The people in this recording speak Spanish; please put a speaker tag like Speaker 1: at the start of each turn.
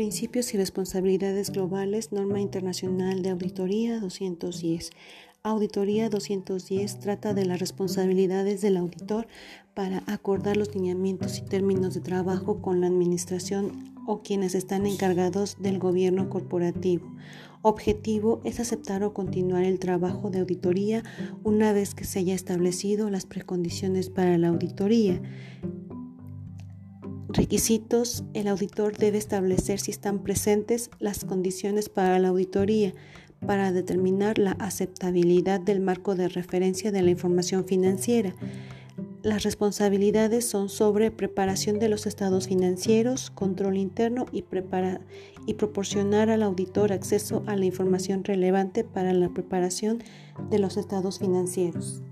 Speaker 1: Principios y responsabilidades globales, norma internacional de auditoría 210. Auditoría 210 trata de las responsabilidades del auditor para acordar los lineamientos y términos de trabajo con la administración o quienes están encargados del gobierno corporativo. Objetivo es aceptar o continuar el trabajo de auditoría una vez que se haya establecido las precondiciones para la auditoría. Requisitos. El auditor debe establecer si están presentes las condiciones para la auditoría para determinar la aceptabilidad del marco de referencia de la información financiera. Las responsabilidades son sobre preparación de los estados financieros, control interno y, y proporcionar al auditor acceso a la información relevante para la preparación de los estados financieros.